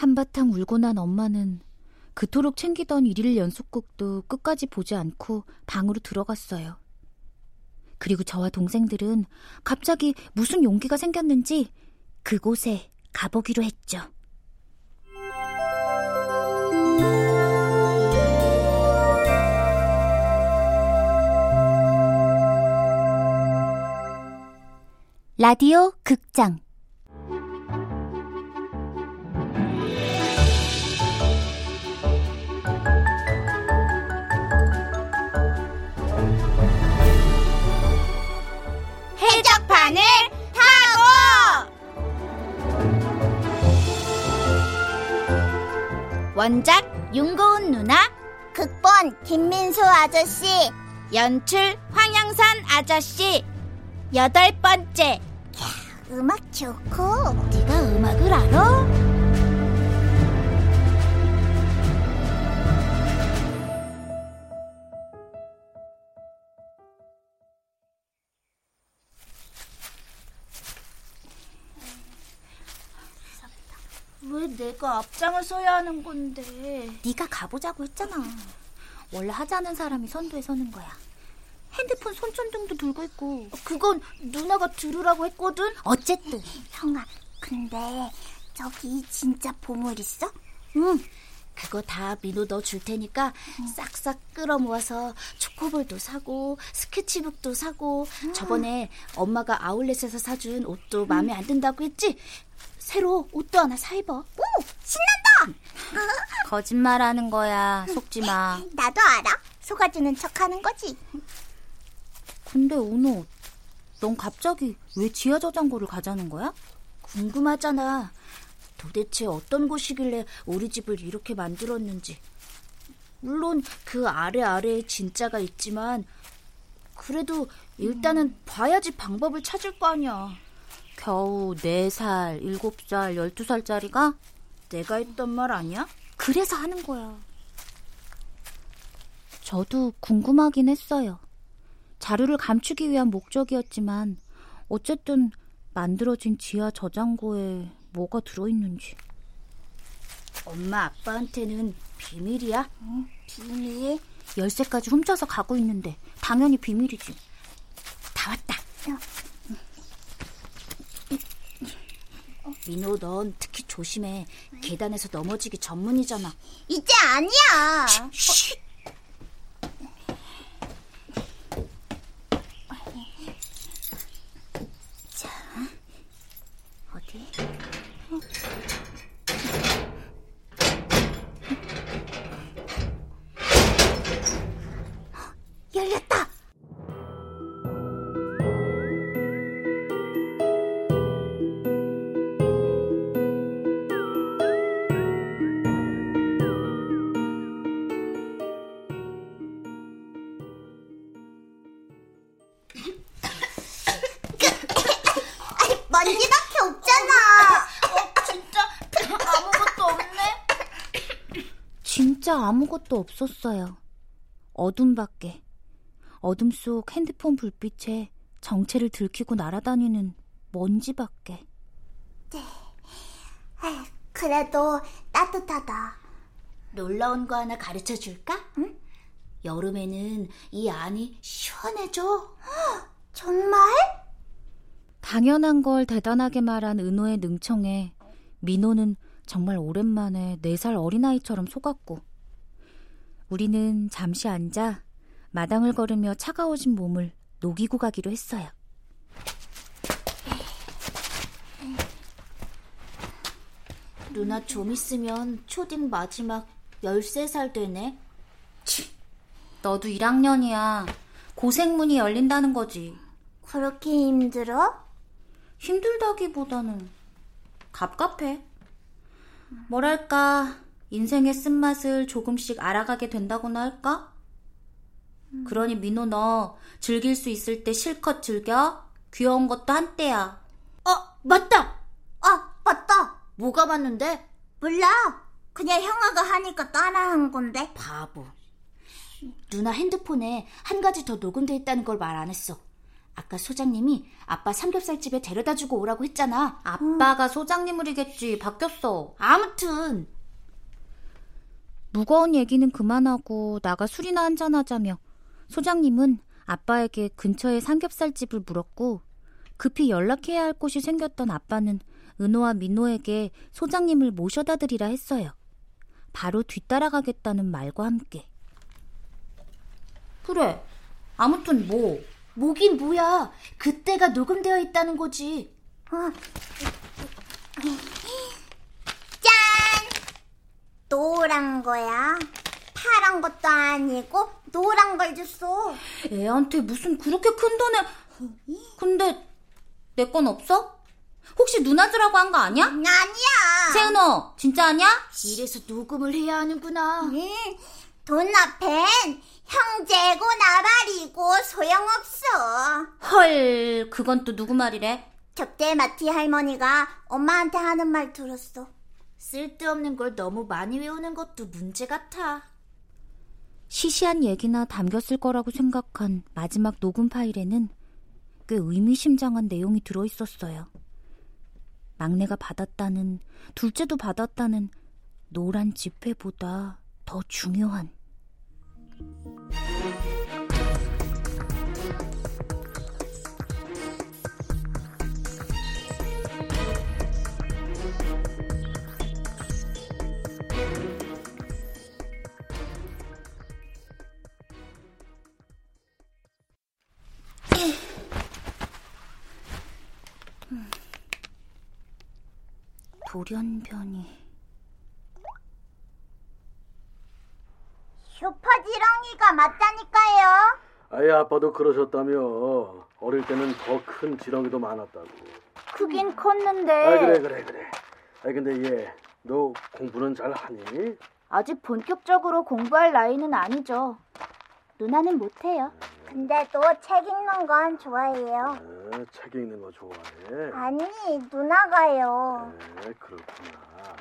한바탕 울고 난 엄마는 그토록 챙기던 일일 연속극도 끝까지 보지 않고 방으로 들어갔어요. 그리고 저와 동생들은 갑자기 무슨 용기가 생겼는지 그곳에 가보기로 했죠. 라디오 극장 원작 윤고은 누나 극본 김민수 아저씨 연출 황영선 아저씨. 여덟 번째. 음악 좋고. 네가 음악을 알아? 왜 내가 앞장을 서야 하는 건데? 네가 가보자고 했잖아. 원래 하자는 사람이 선두에 서는 거야. 핸드폰 손전등도 들고 있고. 그건 누나가 들으라고 했거든. 어쨌든 형아 근데 저기 진짜 보물 있어? 응. 그거 다 민호 너 줄 테니까 싹싹 끌어 모아서 초코볼도 사고 스케치북도 사고 저번에 엄마가 아울렛에서 사준 옷도 마음에 안 든다고 했지? 새로 옷도 하나 사 입어. 오 신난다 거짓말하는 거야. 속지 마. 나도 알아 속아주는 척하는 거지 근데 오늘 넌 갑자기 왜 지하 저장고를 가자는 거야? 궁금하잖아. 도대체 어떤 곳이길래 우리 집을 이렇게 만들었는지. 물론 그 아래 아래에 진짜가 있지만 그래도 일단은 봐야지 방법을 찾을 거 아니야. 겨우 4살, 7살, 12살짜리가? 내가 했던 말 아니야? 그래서 하는 거야. 저도 궁금하긴 했어요. 자료를 감추기 위한 목적이었지만 어쨌든 만들어진 지하 저장고에 뭐가 들어있는지. 엄마 아빠한테는 비밀이야? 비밀 열쇠까지 훔쳐서 가고 있는데 당연히 비밀이지. 다 왔다. 민호 넌 특히 조심해. 계단에서 넘어지기 전문이잖아. 이제 아니야 쉿! 어 아무것도 없었어요. 어둠 밖에. 어둠 속 핸드폰 불빛에 정체를 들키고 날아다니는 먼지 밖에. 그래도 따뜻하다 놀라운 거 하나 가르쳐 줄까? 응? 여름에는 이 안이 시원해져. 정말? 당연한 걸 대단하게 말한 은호의 능청에 민호는 정말 오랜만에 네 살 어린아이처럼 속았고 우리는 잠시 앉아 마당을 걸으며 차가워진 몸을 녹이고 가기로 했어요. 누나 좀 있으면 초딩 마지막 13살 되네. 너도 1학년이야. 고생문이 열린다는 거지. 그렇게 힘들어? 힘들다기보다는 갑갑해. 뭐랄까, 인생의 쓴맛을 조금씩 알아가게 된다고나 할까? 그러니 민호 너 즐길 수 있을 때 실컷 즐겨. 귀여운 것도 한때야. 어, 맞다. 아 맞다 뭐가 맞는데? 몰라 그냥 형아가 하니까 따라한 건데 바보. 누나 핸드폰에 한 가지 더 녹음돼 있다는 걸 말 안 했어. 아까 소장님이 아빠 삼겹살집에 데려다 주고 오라고 했잖아. 아빠가 소장님을이겠지. 바뀌었어. 아무튼 무거운 얘기는 그만하고 나가 술이나 한잔하자며 소장님은 아빠에게 근처에 삼겹살집을 물었고 급히 연락해야 할 곳이 생겼던 아빠는 은호와 민호에게 소장님을 모셔다 드리라 했어요. 바로 뒤따라가겠다는 말과 함께. 그래. 아무튼 뭐. 뭐긴 뭐야. 그때가 녹음되어 있다는 거지. 어. 짠! 노란 거야. 파란 것도 아니고 노란 걸 줬어. 애한테 무슨 그렇게 큰 돈을... 근데 내 건 없어? 혹시 누나 주라고 한 거 아니야? 아니야. 채은호 진짜 아니야? 이래서 녹음을 해야 하는구나. 응. 돈 앞엔 형제고 나발이고 소용없어. 헐 그건 또 누구 말이래? 저때 마티 할머니가 엄마한테 하는 말 들었어. 쓸데없는 걸 너무 많이 외우는 것도 문제 같아. 시시한 얘기나 담겼을 거라고 생각한 마지막 녹음 파일에는 꽤 의미심장한 내용이 들어 있었어요. 막내가 받았다는, 둘째도 받았다는 노란 지폐보다 더 중요한. 돌연변이. 슈퍼지렁이가 맞다니까요. 아예 아빠도 그러셨다며 어릴 때는 더 큰 지렁이도 많았다고 크긴 컸는데 아 그래 그래 그래 아 근데 얘 너 공부는 잘 하니? 아직 본격적으로 공부할 나이는 아니죠. 누나는 못해요. 근데 또 책 읽는 건 좋아해요. 아, 책 읽는 거 좋아해 아니 누나가요. 네 그렇구나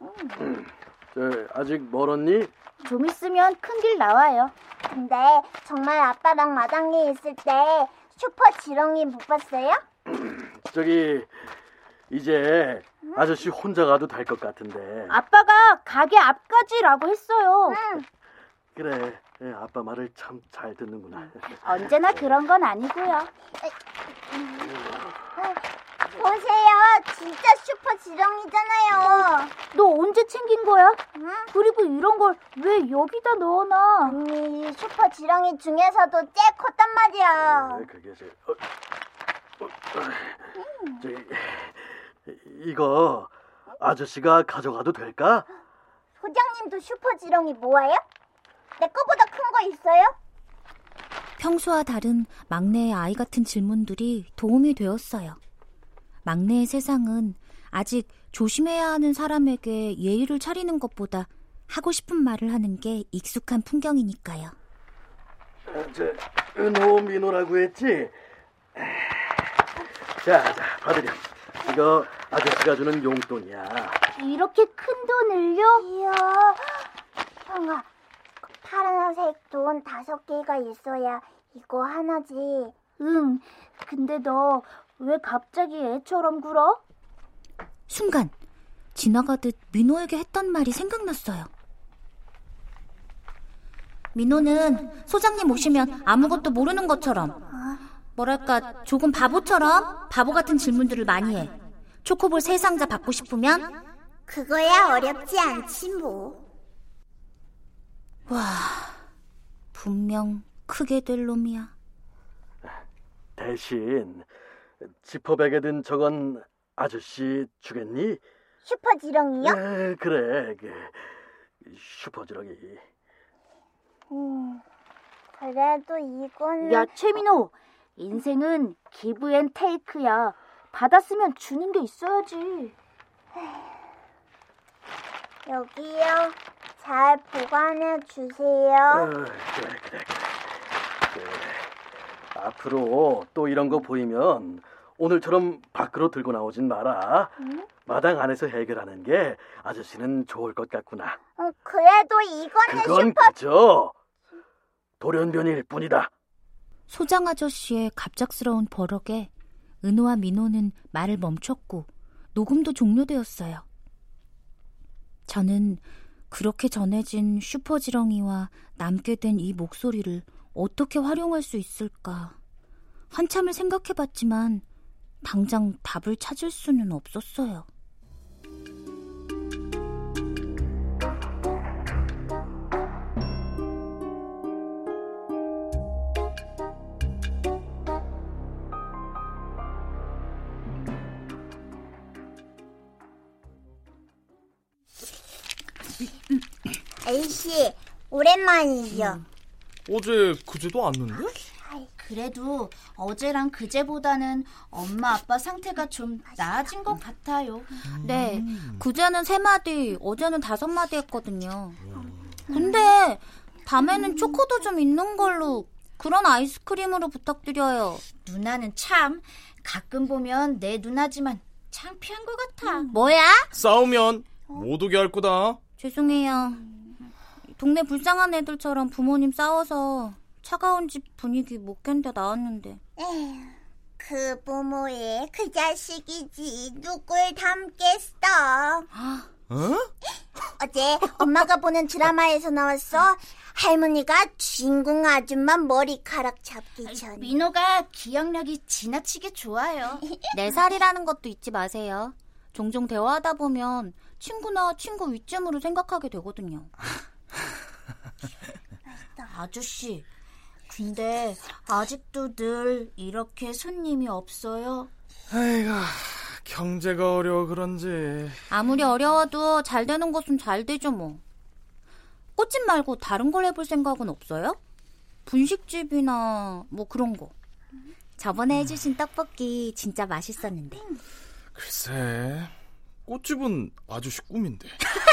저 아직 멀었니? 좀 있으면 큰 길 나와요. 근데 정말 아빠랑 마당에 있을 때 슈퍼 지렁이 못 봤어요? 저기 이제 아저씨 혼자 가도 될 것 같은데 아빠가 가게 앞까지라고 했어요. 응. 그래 예, 아빠 말을 참 잘 듣는구나 언제나 그런 건 아니고요. 보세요, 진짜 슈퍼 지렁이잖아요. 너 언제 챙긴 거야? 응? 그리고 이런 걸 왜 여기다 넣어놔? 언니 슈퍼 지렁이 중에서도 제일 컸단 말이야. 네, 그게 제 어, 어, 저기 이거 아저씨가 가져가도 될까? 소장님도 슈퍼 지렁이 모아요? 내 거보다 큰 거 있어요? 평소와 다른 막내의 아이 같은 질문들이 도움이 되었어요. 막내의 세상은 아직 조심해야 하는 사람에게 예의를 차리는 것보다 하고 싶은 말을 하는 게 익숙한 풍경이니까요. 어, 저 은호 민호라고 했지? 자, 자, 받으렴. 이거 아저씨가 주는 용돈이야. 이렇게 큰 돈을요? 이야, 형아, 파란색 돈 다섯 개가 있어야 이거 하나지. 응. 근데 너 왜 갑자기 애처럼 굴어? 순간 지나가듯 민호에게 했던 말이 생각났어요. 민호는 소장님 오시면 아무것도 모르는 것처럼 뭐랄까 조금 바보처럼 바보 같은 질문들을 많이 해. 초코볼 세 상자 받고 싶으면 그거야 어렵지 않지 뭐. 와 분명 크게 될 놈이야. 대신 지퍼백에 든 저건 아저씨 주겠니? 슈퍼지렁이요? 에, 그래, 그 슈퍼지렁이. 음, 그래도 이거는 야, 최민호. 인생은 give and take야. 받았으면 주는 게 있어야지. 여기요. 잘 보관해 어, 주세요. 그래, 그래, 그래. 그래. 앞으로 또 이런 거 보이면 오늘처럼 밖으로 들고 나오진 마라. 마당 안에서 해결하는 게 아저씨는 좋을 것 같구나. 어, 그래도 이거는 그건 슈퍼 그저 돌연변일 뿐이다. 소장 아저씨의 갑작스러운 버럭에 은호와 민호는 말을 멈췄고 녹음도 종료되었어요. 저는 그렇게 전해진 슈퍼지렁이와 남게 된 이 목소리를 어떻게 활용할 수 있을까 한참을 생각해 봤지만 당장 답을 찾을 수는 없었어요. 씨, 오랜만이죠. 음. 어제 그제도 왔는데? 그래도 어제랑 그제보다는 엄마 아빠 상태가 좀 나아진 것 같아요. 네, 그제는 세 마디, 어제는 다섯 마디 했거든요. 근데 밤에는 초코도 좀 있는 걸로 그런 아이스크림으로 부탁드려요. 누나는 참 가끔 보면 내 누나지만 창피한 것 같아. 뭐야? 싸우면 못 오게 할 거다. 죄송해요. 동네 불쌍한 애들처럼 부모님 싸워서 차가운 집 분위기 못 견뎌 나왔는데. 에휴, 그 부모의 그 자식이지 누굴 닮겠어. 어? 어제 엄마가 보는 드라마에서 나왔어. 할머니가 주인공 아줌마 머리카락 잡기 전. 민호가 기억력이 지나치게 좋아요. 네 살이라는 것도 잊지 마세요. 종종 대화하다 보면 친구나 친구 위쯤으로 생각하게 되거든요. 아저씨, 근데 아직도 늘 이렇게 손님이 없어요? 아이고, 경제가 어려워 그런지. 아무리 어려워도 잘 되는 것은 잘 되죠 뭐. 꽃집 말고 다른 걸 해볼 생각은 없어요? 분식집이나 뭐 그런 거. 저번에 해주신 떡볶이 진짜 맛있었는데. 글쎄, 꽃집은 아저씨 꿈인데.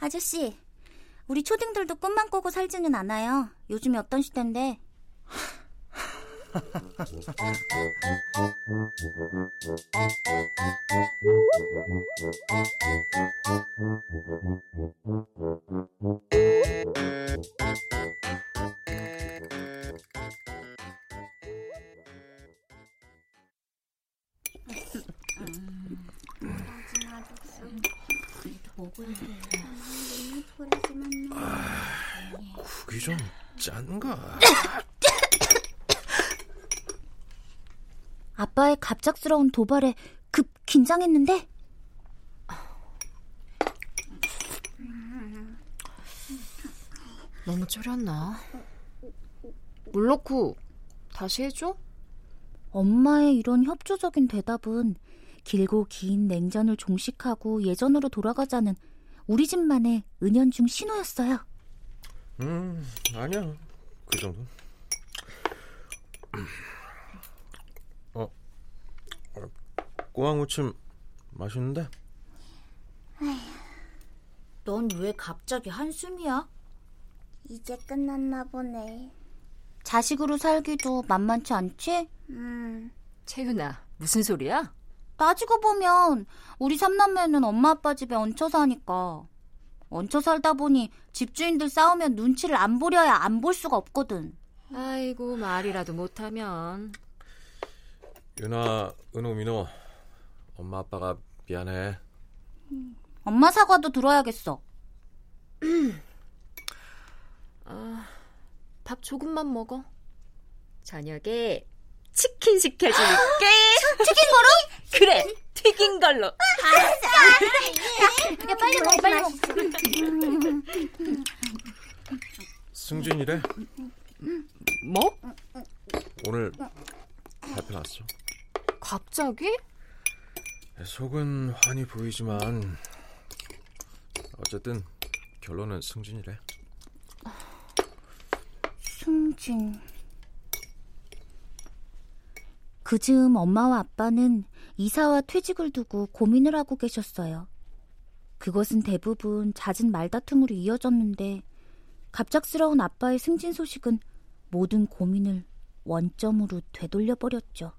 아저씨, 우리 초딩들도 꿈만 꾸고 살지는 않아요. 요즘이 어떤 시대인데. 국이 좀 짠가? 아빠의 갑작스러운 도발에 급 긴장했는데 너무 쫄였나? 물 넣고 다시 해줘? 엄마의 이런 협조적인 대답은 길고 긴 냉전을 종식하고 예전으로 돌아가자는 우리 집만의 은연중 신호였어요. 음, 아니야. 그 정도. 어, 꼬막 무침 맛있는데? 넌 왜 갑자기 한숨이야? 이제 끝났나 보네. 자식으로 살기도 만만치 않지? 음. 채윤아, 무슨 소리야? 따지고 보면 우리 삼남매는 엄마 아빠 집에 얹혀 사니까 얹혀 살다 보니 집주인들 싸우면 눈치를 안 보려야 안 볼 수가 없거든. 아이고 말이라도 못하면. 윤아, 은호, 민호, 엄마 아빠가 미안해. 엄마 사과도 들어야겠어. 아, 밥 조금만 먹어. 저녁에 치킨 시켜줄게. 튀긴 거로? 그래, 튀긴 걸로. 알았어. 야, 빨리 먹어, 빨리 먹어. 승진이래? 뭐? 오늘 발표 났어. 갑자기? 속은 환히 보이지만 어쨌든 결론은 승진이래. 승진. 그 즈음 엄마와 아빠는 이사와 퇴직을 두고 고민을 하고 계셨어요. 그것은 대부분 잦은 말다툼으로 이어졌는데 갑작스러운 아빠의 승진 소식은 모든 고민을 원점으로 되돌려버렸죠.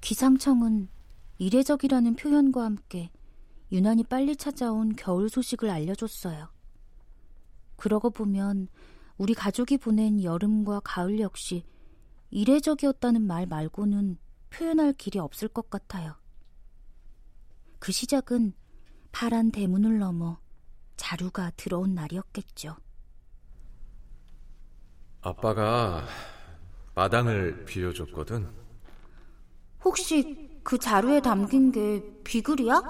기상청은 이례적이라는 표현과 함께 유난히 빨리 찾아온 겨울 소식을 알려줬어요. 그러고 보면 우리 가족이 보낸 여름과 가을 역시 이례적이었다는 말 말고는 표현할 길이 없을 것 같아요. 그 시작은 파란 대문을 넘어 자루가 들어온 날이었겠죠. 아빠가 마당을 빌려줬거든. 혹시 그 자루에 담긴 게 비글이야?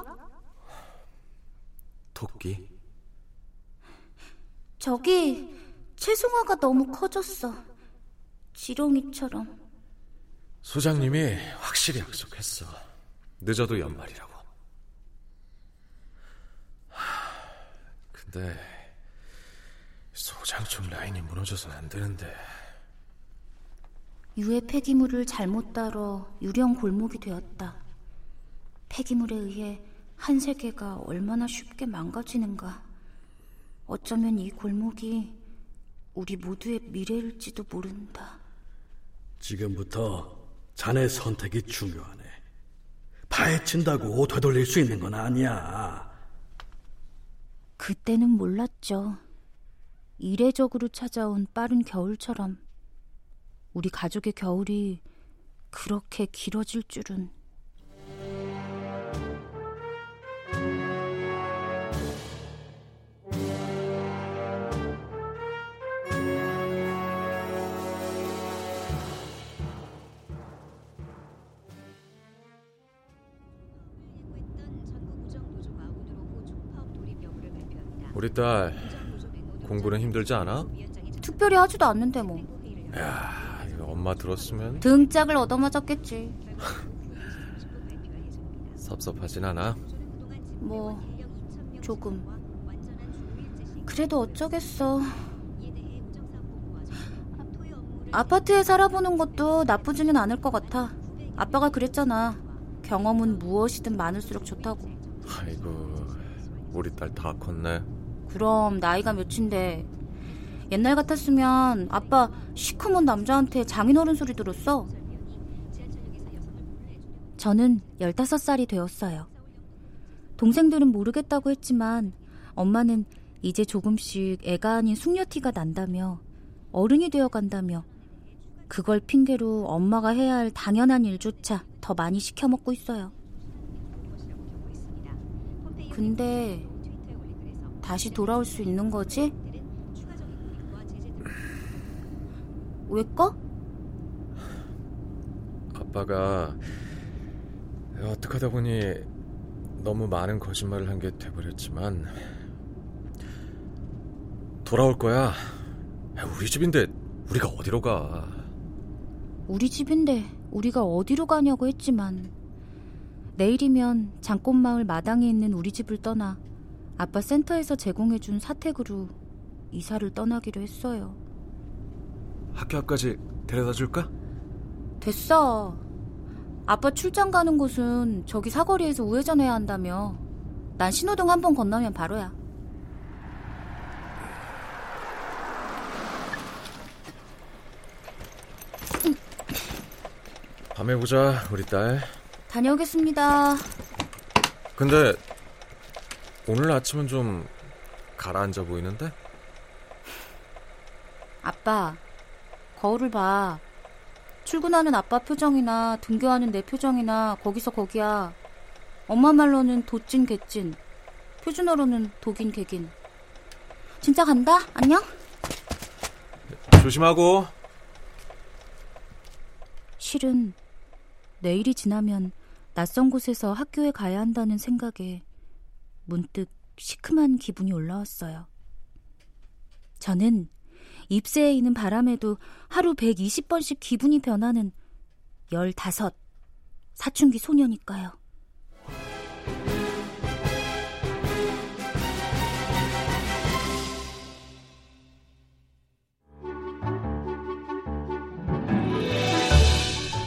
토끼. 저기 채송화가 너무 커졌어. 지렁이처럼. 소장님이 확실히 약속했어. 늦어도 연말이라고. 근데 소장 쪽 라인이 무너져서는 안 되는데. 유해 폐기물을 잘못 다뤄 유령 골목이 되었다. 폐기물에 의해 한 세계가 얼마나 쉽게 망가지는가. 어쩌면 이 골목이 우리 모두의 미래일지도 모른다. 지금부터 자네 선택이 중요하네. 파헤친다고 되돌릴 수 있는 건 아니야. 그때는 몰랐죠. 이례적으로 찾아온 빠른 겨울처럼 우리 가족의 겨울이 그렇게 길어질 줄은. 우리 딸 공부는 힘들지 않아? 특별히 하지도 않는데 뭐. 야, 엄마 들었으면 등짝을 얻어맞았겠지. 섭섭하진 않아? 뭐 조금. 그래도 어쩌겠어. 아파트에 살아보는 것도 나쁘지는 않을 것 같아. 아빠가 그랬잖아. 경험은 무엇이든 많을수록 좋다고. 아이고, 우리 딸 다 컸네. 그럼 나이가 몇인데 옛날 같았으면 아빠 시커먼 남자한테 장인어른 소리 들었어. 저는 15살이 되었어요. 동생들은 모르겠다고 했지만 엄마는 이제 조금씩 애가 아닌 숙녀티가 난다며 어른이 되어 간다며 그걸 핑계로 엄마가 해야 할 당연한 일조차 더 많이 시켜 먹고 있어요. 근데 다시 돌아올 수 있는 거지? 왜까? 아빠가 어떻게 하다 보니 너무 많은 거짓말을 한 게 돼버렸지만 돌아올 거야. 우리 집인데 우리가 어디로 가? 우리 집인데 우리가 어디로 가냐고 했지만 내일이면 장꽃마을 마당에 있는 우리 집을 떠나 아빠 센터에서 제공해준 사택으로 이사를 떠나기로 했어요. 학교 앞까지 데려다 줄까? 됐어. 아빠 출장 가는 곳은 저기 사거리에서 우회전해야 한다며. 난 신호등 한 번 건너면 바로야. 밤에 보자, 우리 딸. 다녀오겠습니다. 근데 오늘 아침은 좀 가라앉아 보이는데? 아빠, 거울을 봐. 출근하는 아빠 표정이나 등교하는 내 표정이나 거기서 거기야. 엄마 말로는 도찐 개찐. 표준어로는 독인 개긴. 진짜 간다. 안녕. 조심하고. 실은 내일이 지나면 낯선 곳에서 학교에 가야 한다는 생각에 문득 시큼한 기분이 올라왔어요. 저는 잎새에 있는 바람에도 하루 120번씩 기분이 변하는 15 사춘기 소녀니까요.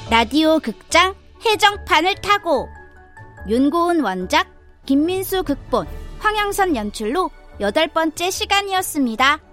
라디오 극장 해적판을 타고 윤고은 원작 김민수 극본 황영선 연출로 여덟 번째 시간이었습니다.